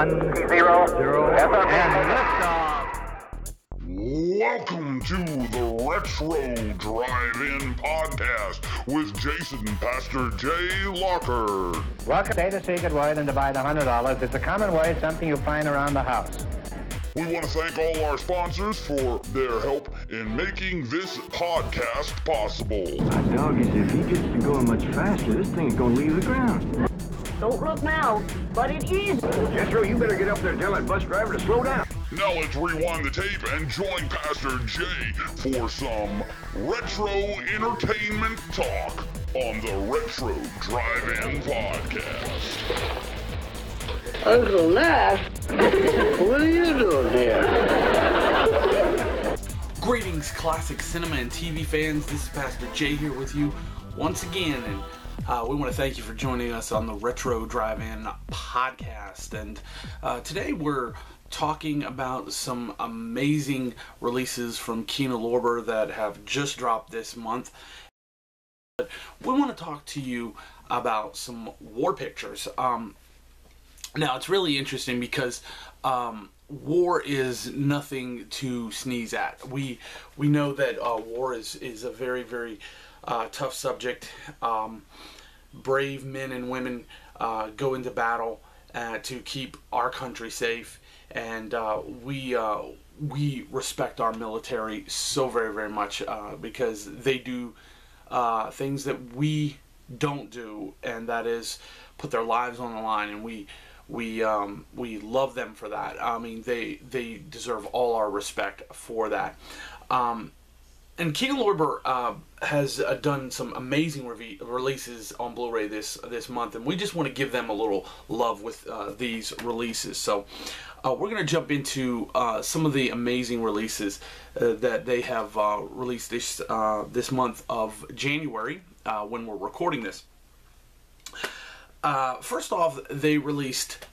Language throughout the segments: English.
One, Zero. zero, and liftoff. Welcome to the Retro Drive-In Podcast with Jason Pastor Jay Lockard. Welcome. Say the secret word and divide a hundred dollars. It's a common word, something you find around the house. We want to thank all our sponsors for their help in making this podcast possible. My dog is if he gets to going much faster, this thing's gonna leave the ground. Don't look now, but it is. Jethro, you better get up there and tell that bus driver to slow down. Now let's rewind the tape and join Pastor J for some retro entertainment talk on the Retro Drive-In Podcast. Uncle Nash, what are you doing here? Greetings, classic cinema and TV fans. This is Pastor Jay here with you once again, and uh, we want to thank you for joining us on the Retro Drive-In podcast. And uh, today we're talking about some amazing releases from Kino Lorber that have just dropped this month. But we want to talk to you about some war pictures. Um, now it's really interesting because um, war is nothing to sneeze at. We we know that uh, war is is a very very uh, tough subject. Um, brave men and women uh, go into battle uh, to keep our country safe, and uh, we uh, we respect our military so very very much uh, because they do things that we don't do, and that is put their lives on the line, and we we um, we love them for that. I mean, they they deserve all our respect for that. Um, and Kino Lorber uh, has uh, done some amazing releases on Blu-ray this this month, and we just want to give them a little love with uh, these releases. So uh, we're going to jump into uh, some of the amazing releases uh, that they have released this this month of January when we're recording this. First off, they released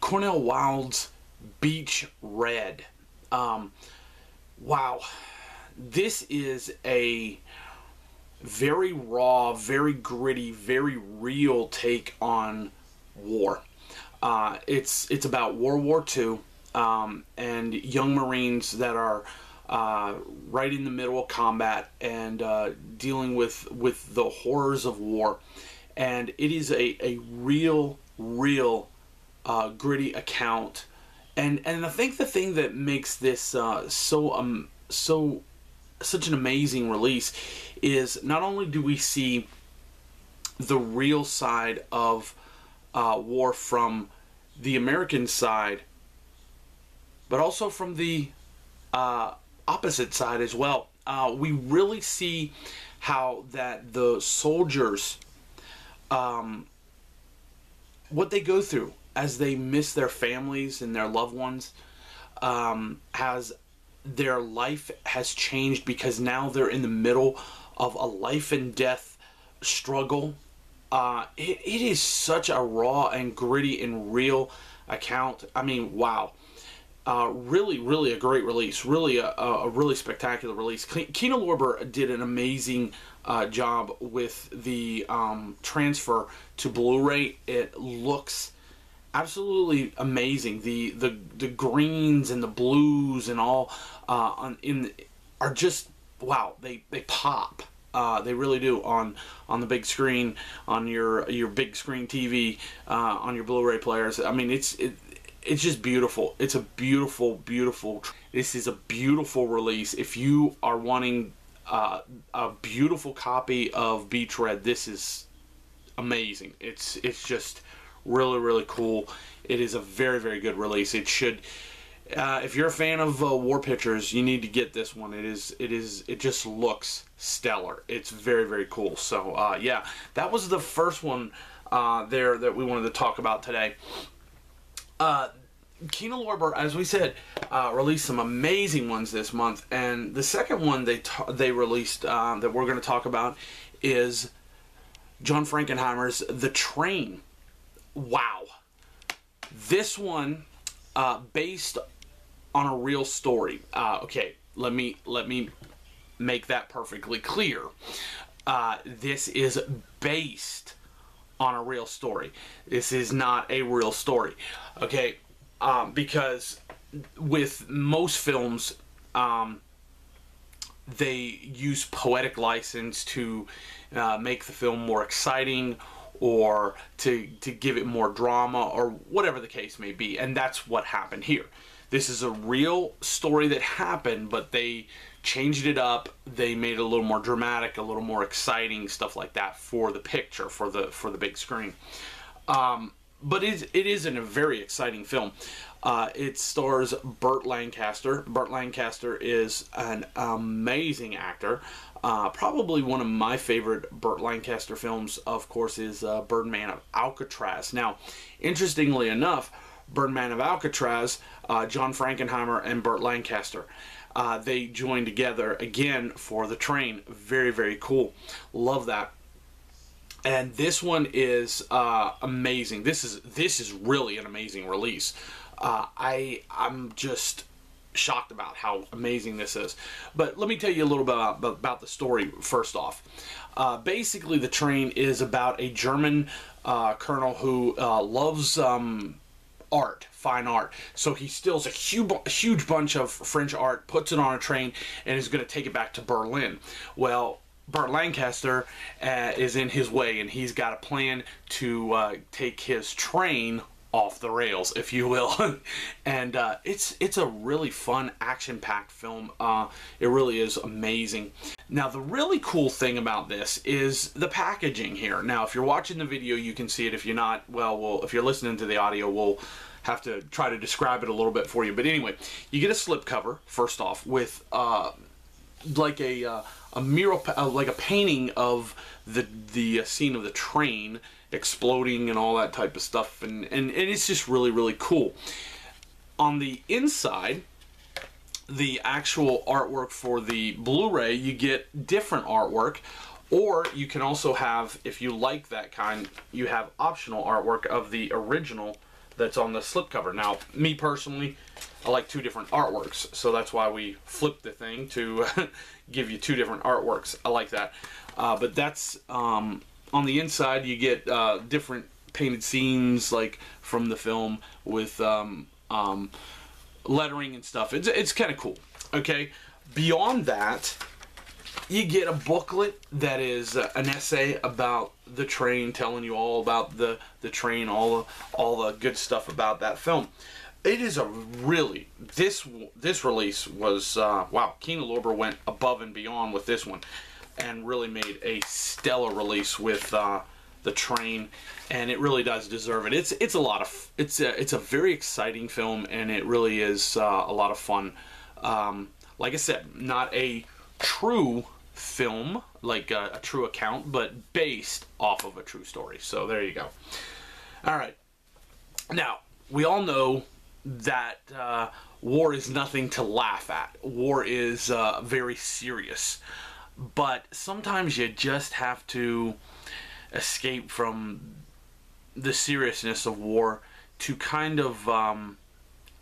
Cornel Wilde's Beach Red. Um, wow, this is a very raw, very gritty, very real take on war. Uh, it's it's about World War II um, and young Marines that are uh, right in the middle of combat and uh, dealing with with the horrors of war. And it is a, a real, real uh, gritty account. And and I think the thing that makes this uh, so um so such an amazing release is not only do we see the real side of uh, war from the American side, but also from the uh, opposite side as well. Uh, we really see how that the soldiers, um, what they go through as they miss their families and their loved ones, um, has their life has changed because now they're in the middle of a life and death struggle. Uh, it, it is such a raw and gritty and real account. I mean, wow. Uh, really, really a great release. Really a, a really spectacular release. Kino Lorber did an amazing uh, job with the um, transfer to Blu-ray. It looks absolutely amazing. The the the greens and the blues and all uh, in are just wow. They they pop. Uh, they really do on on the big screen on your your big screen TV uh, on your Blu-ray players. I mean, it's it, it's just beautiful. It's a beautiful, beautiful. This is a beautiful release. If you are wanting uh, a beautiful copy of Beach Red, this is amazing. It's it's just really really cool. It is a very very good release. It should. Uh, if you're a fan of uh, war pictures, you need to get this one. It is it is it just looks stellar. It's very very cool. So uh, yeah, that was the first one uh, there that we wanted to talk about today. Uh, Kino Lorber, as we said, uh, released some amazing ones this month, and the second one they they released uh, that we're going to talk about is John Frankenheimer's The Train. Wow, this one uh, based on a real story. Uh, okay, let me let me make that perfectly clear. Uh, this is based on a real story. This is not a real story. Okay, um, because with most films, um, they use poetic license to uh, make the film more exciting or to to give it more drama or whatever the case may be. And that's what happened here. This is a real story that happened but they changed it up. They made it a little more dramatic a little more exciting stuff like that for the picture for the for the big screen. Um, but it, it is a very exciting film. Uh, it stars Burt Lancaster. Burt Lancaster is an amazing actor. Uh, probably one of my favorite Burt Lancaster films, of course, is uh, Birdman of Alcatraz. Now, interestingly enough, Birdman of Alcatraz, uh, John Frankenheimer and Burt Lancaster. Uh, they joined together again for the train. Very, very cool. Love that and this one is uh, amazing. This is this is really an amazing release. Uh, I I'm just shocked about how amazing this is. But let me tell you a little bit about, about the story first off. Uh, basically, the train is about a German uh, colonel who uh, loves um, art, fine art. So he steals a huge, huge bunch of French art, puts it on a train, and is going to take it back to Berlin. Well, Burt Lancaster uh, is in his way, and he's got a plan to uh, take his train off the rails, if you will. and uh, it's it's a really fun, action-packed film. Uh, it really is amazing. Now, the really cool thing about this is the packaging here. Now, if you're watching the video, you can see it. If you're not, well, well, if you're listening to the audio, we'll have to try to describe it a little bit for you. But anyway, you get a slipcover first off with uh, like a uh, a mural, uh, like a painting of the the uh, scene of the train exploding and all that type of stuff, and, and and it's just really really cool. On the inside, the actual artwork for the Blu-ray, you get different artwork. Or you can also have, if you like that kind, you have optional artwork of the original that's on the slipcover. Now, me personally, I like two different artworks, so that's why we flipped the thing to give you two different artworks. I like that. Uh, but that's um, on the inside. You get uh, different painted scenes, like from the film, with um, um, lettering and stuff. It's it's kind of cool. Okay. Beyond that, you get a booklet that is uh, an essay about the train, telling you all about the the train, all the all the good stuff about that film. It is a really this this release was uh, wow. Kino Lorber went above and beyond with this one, and really made a stellar release with uh, the train, and it really does deserve it. It's it's a lot of it's a it's a very exciting film, and it really is uh, a lot of fun. Um, like I said, not a true film, like a, a true account, but based off of a true story. So there you go. All right. Now, we all know that uh, war is nothing to laugh at. War is uh, very serious. But sometimes you just have to escape from the seriousness of war to kind of um,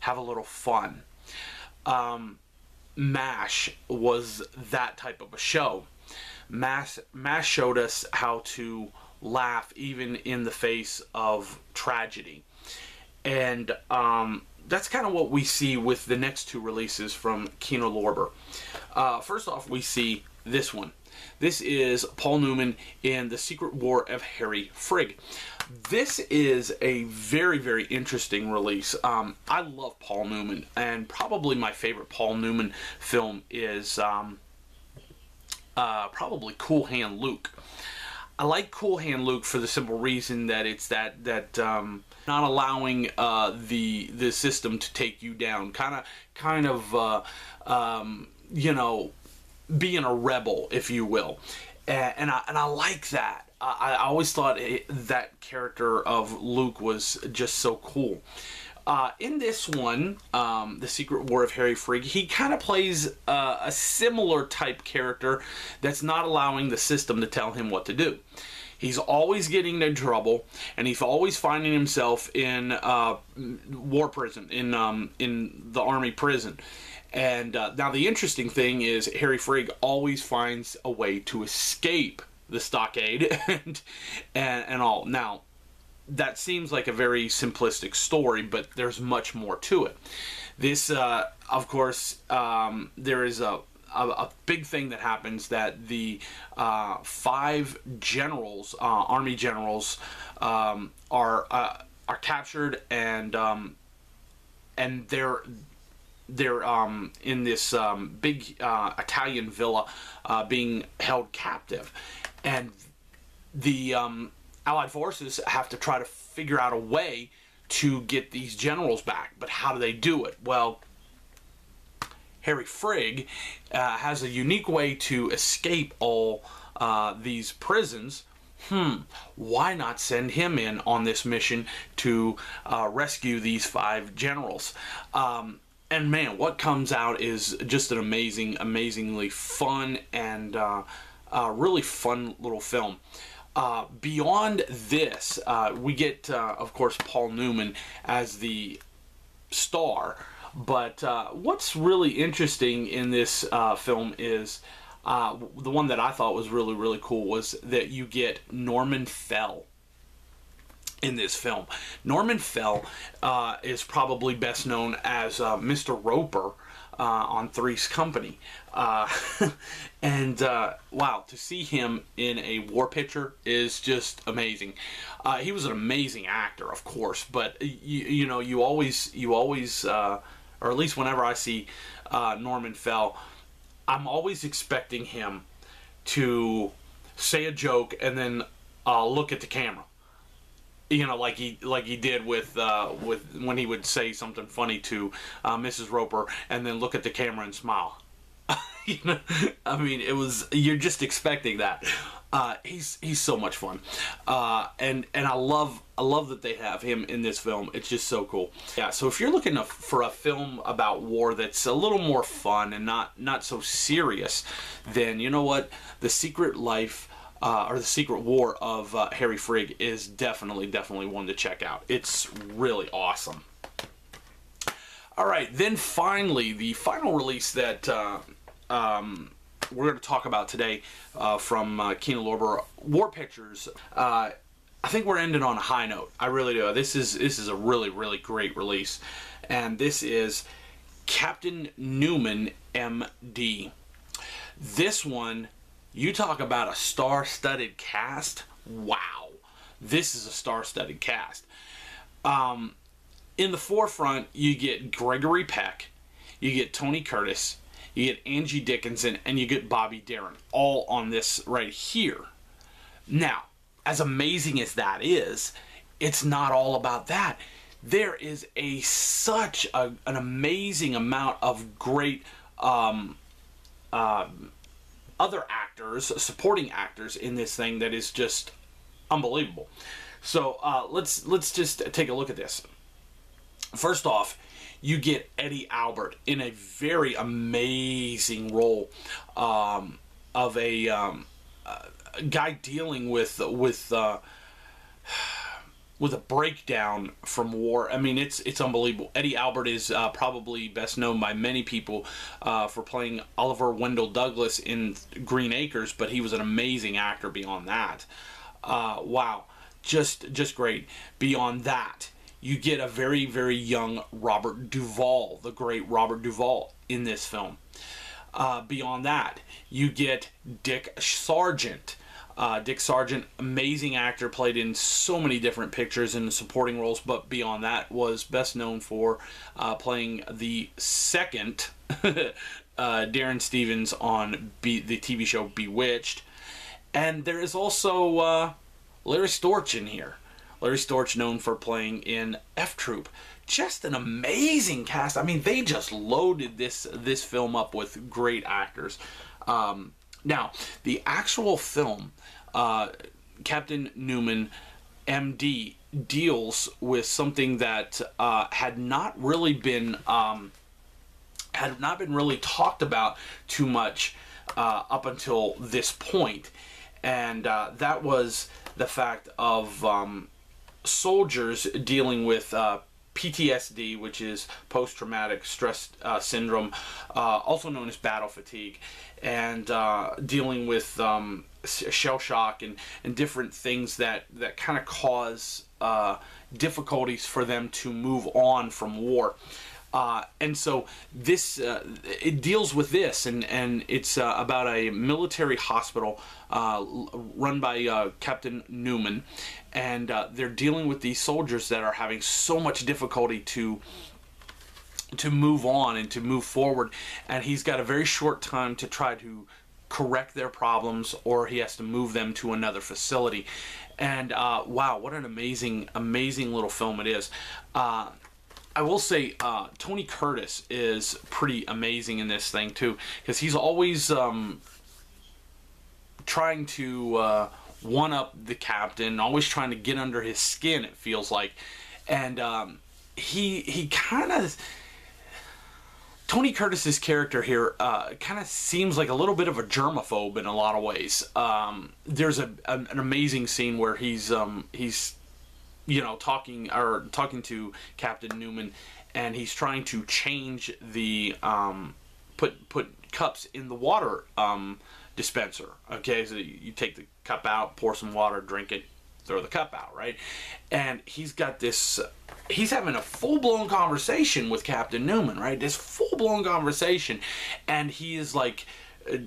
have a little fun. Um, MASH was that type of a show. MASH, MASH showed us how to laugh even in the face of tragedy. And um, that's kind of what we see with the next two releases from Kino Lorber. Uh, first off, we see this one. This is Paul Newman in The Secret War of Harry Frigg. This is a very, very interesting release. Um, I love Paul Newman, and probably my favorite Paul Newman film is um, uh, probably Cool Hand Luke. I like Cool Hand Luke for the simple reason that it's that that um, not allowing uh, the the system to take you down, kind of kind of uh, um, you know being a rebel, if you will, and, and I and I like that. I, I always thought it, that character of Luke was just so cool. Uh, in this one, um, The Secret War of Harry Frigg, he kind of plays a similar type character that's not allowing the system to tell him what to do. He's always getting into trouble, and he's always finding himself in uh, war prison, in um, in the army prison. And uh, now the interesting thing is Harry Frigg always finds a way to escape the stockade and and, and all. Now that seems like a very simplistic story, but there's much more to it. This, uh, of course, um, there is a, a, a big thing that happens that the uh, five generals, uh, army generals, um, are uh, are captured and um, and they're they're um, in this um, big uh, Italian villa uh, being held captive, and the um, Allied forces have to try to figure out a way to get these generals back. But how do they do it? Well, Harry Frigg uh, has a unique way to escape all uh, these prisons. Hmm, why not send him in on this mission to uh, rescue these five generals? Um, and man, what comes out is just an amazing, amazingly fun and uh, uh, really fun little film. Uh, beyond this, uh, we get, uh, of course, Paul Newman as the star. But uh, what's really interesting in this film is the one that I thought was really, really cool was that you get Norman Fell in this film. Norman Fell uh, is probably best known as uh, Mr. Roper uh, on Three's Company. Uh, and uh, wow, to see him in a war picture is just amazing. Uh, he was an amazing actor, of course, but you, you know, you always, you always, or at least whenever I see Norman Fell, I'm always expecting him to say a joke and then look at the camera you know, like he like he did with uh, with when he would say something funny to uh, Mrs. Roper and then look at the camera and smile. you know, I mean, it was you're just expecting that. Uh, he's he's so much fun, uh, and and I love I love that they have him in this film. It's just so cool. Yeah. So if you're looking for a film about war that's a little more fun and not not so serious, then you know what, The Secret Life uh, or the Secret War of uh, Harry Frigg is definitely, definitely one to check out. It's really awesome. All right, then finally, the final release that uh, um, we're going to talk about today uh, from uh, Kino Lorber, War Pictures. Uh, I think we're ending on a high note. I really do. This is this is a really, really great release, and this is Captain Newman M.D. This one you talk about a star-studded cast. Wow, this is a star-studded cast. Um, in the forefront, you get Gregory Peck, you get Tony Curtis, you get Angie Dickinson, and you get Bobby Darin, all on this right here. Now, as amazing as that is, it's not all about that. There is a such a, an amazing amount of great um, uh, other actors, supporting actors in this thing that is just unbelievable. So uh, let's let's just take a look at this. First off, you get Eddie Albert in a very amazing role um, of a, um, a, guy dealing with with. Uh, with a breakdown from war. I mean, it's it's unbelievable. Eddie Albert is uh, probably best known by many people uh, for playing Oliver Wendell Douglas in Green Acres, but he was an amazing actor beyond that. Uh, wow, just just great. Beyond that, you get a very very young Robert Duvall, the great Robert Duvall, in this film. Uh, beyond that, you get Dick Sargent uh, Dick Sargent, amazing actor, played in so many different pictures and supporting roles, but beyond that, was best known for uh, playing the second uh, Darrin Stephens on Be- the TV show Bewitched. And there is also uh, Larry Storch in here. Larry Storch, known for playing in F Troop. Just an amazing cast. I mean, they just loaded this this film up with great actors. Um, now, the actual film, uh, Captain Newman, MD, deals with something that uh, had not really been um, had not been really talked about too much uh, up until this point, and uh, that was the fact of um, soldiers dealing with uh, PTSD, which is post traumatic stress uh, syndrome, uh, also known as battle fatigue, and uh, dealing with um, shell shock and, and different things that, that kind of cause uh, difficulties for them to move on from war. Uh, and so this uh, it deals with this, and and it's about a military hospital run by Captain Newman, and uh, they're dealing with these soldiers that are having so much difficulty to to move on and to move forward, and he's got a very short time to try to correct their problems, or he has to move them to another facility. And uh, wow, what an amazing, amazing little film it is. Uh, I will say uh, Tony Curtis is pretty amazing in this thing too, because he's always um, trying to uh, one up the captain, always trying to get under his skin. It feels like, and um, he he kind of. Tony Curtis's character here uh, kind of seems like a little bit of a germaphobe in a lot of ways. Um, there's a, an amazing scene where he's um, he's you know talking or talking to Captain Newman, and he's trying to change the um, put put cups in the water um, dispenser. Okay, so you, take the cup out, pour some water, drink it, throw the cup out, right? And he's got this. He's having a full blown conversation with Captain Newman, right? This full blown conversation, and he is like uh,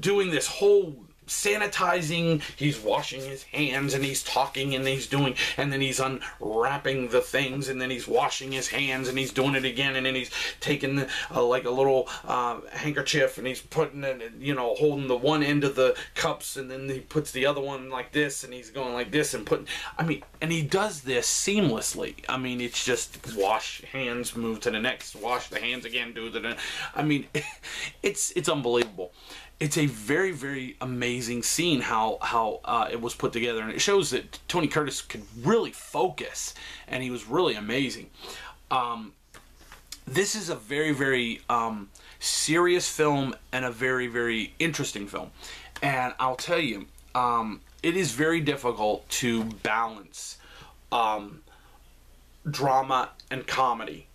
doing this whole sanitizing he's washing his hands and he's talking and he's doing and then he's unwrapping the things and then he's washing his hands and he's doing it again and then he's taking uh, like a little uh, handkerchief and he's putting it you know holding the one end of the cups and then he puts the other one like this and he's going like this and putting i mean and he does this seamlessly. I mean it's just wash hands move to the next wash the hands again do the i mean it's it's unbelievable it's a very very amazing scene how how uh, it was put together and it shows that tony curtis could really focus and he was really amazing. Um, this is a very very um, serious film and a very very interesting film. And i'll tell you um, it is very difficult to balance um, drama and comedy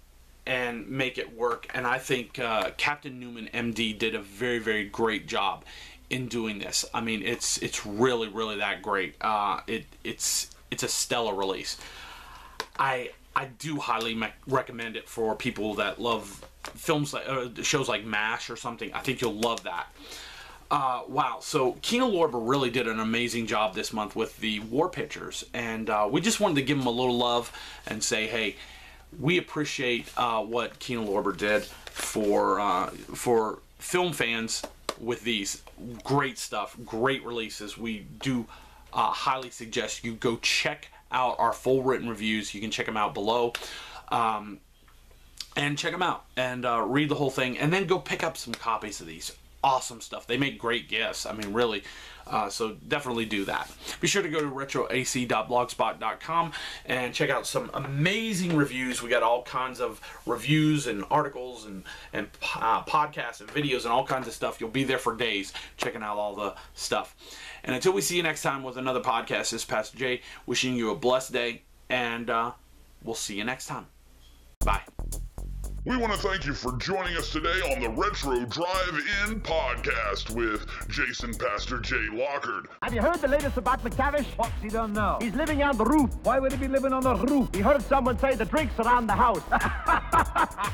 and make it work. And I think uh, Captain Newman MD did a very very great job in doing this. I mean, it's it's really really that great. Uh, it it's it's a stellar release. I I do highly me- recommend it for people that love films like uh, shows like MASH or something. I think you'll love that. Uh, wow, so Kino Lorber really did an amazing job this month with the war pictures, and uh, we just wanted to give him a little love and say, hey, we appreciate uh, what Kino Lorber did for uh, for film fans with these great stuff, great releases. We do uh, highly suggest you go check out our full written reviews. You can check them out below. Um, and check them out and uh, read the whole thing, and then go pick up some copies of these awesome stuff. They make great gifts. I mean, really. Uh, so definitely do that. Be sure to go to retroac.blogspot.com and check out some amazing reviews. We got all kinds of reviews and articles and and uh, podcasts and videos and all kinds of stuff. You'll be there for days checking out all the stuff. And until we see you next time with another podcast, this is Pastor Jay wishing you a blessed day, and uh, we'll see you next time. Bye. We want to thank you for joining us today on the Retro Drive In podcast with Jason Pastor Jay Lockard. Have you heard the latest about McTavish? What's he done now? He's living on the roof. Why would he be living on the roof? He heard someone say the drinks are on the house.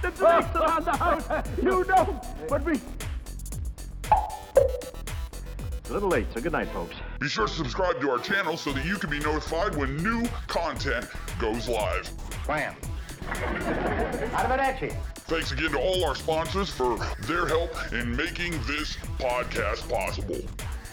the drinks are on the house. You know, but we. It's a little late, so good night, folks. Be sure to subscribe to our channel so that you can be notified when new content goes live. Wham. Arrivederci. Thanks again to all our sponsors for their help in making this podcast possible.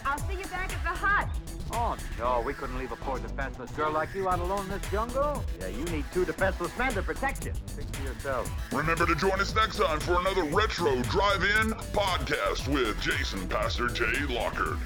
I'll see you back at the hut. Oh, no, we couldn't leave a poor defenseless girl like you out alone in this jungle. Yeah, you need two defenseless men to protect you. Think to yourself. Remember to join us next time for another Retro Drive In podcast with Jason Pastor J. Lockard.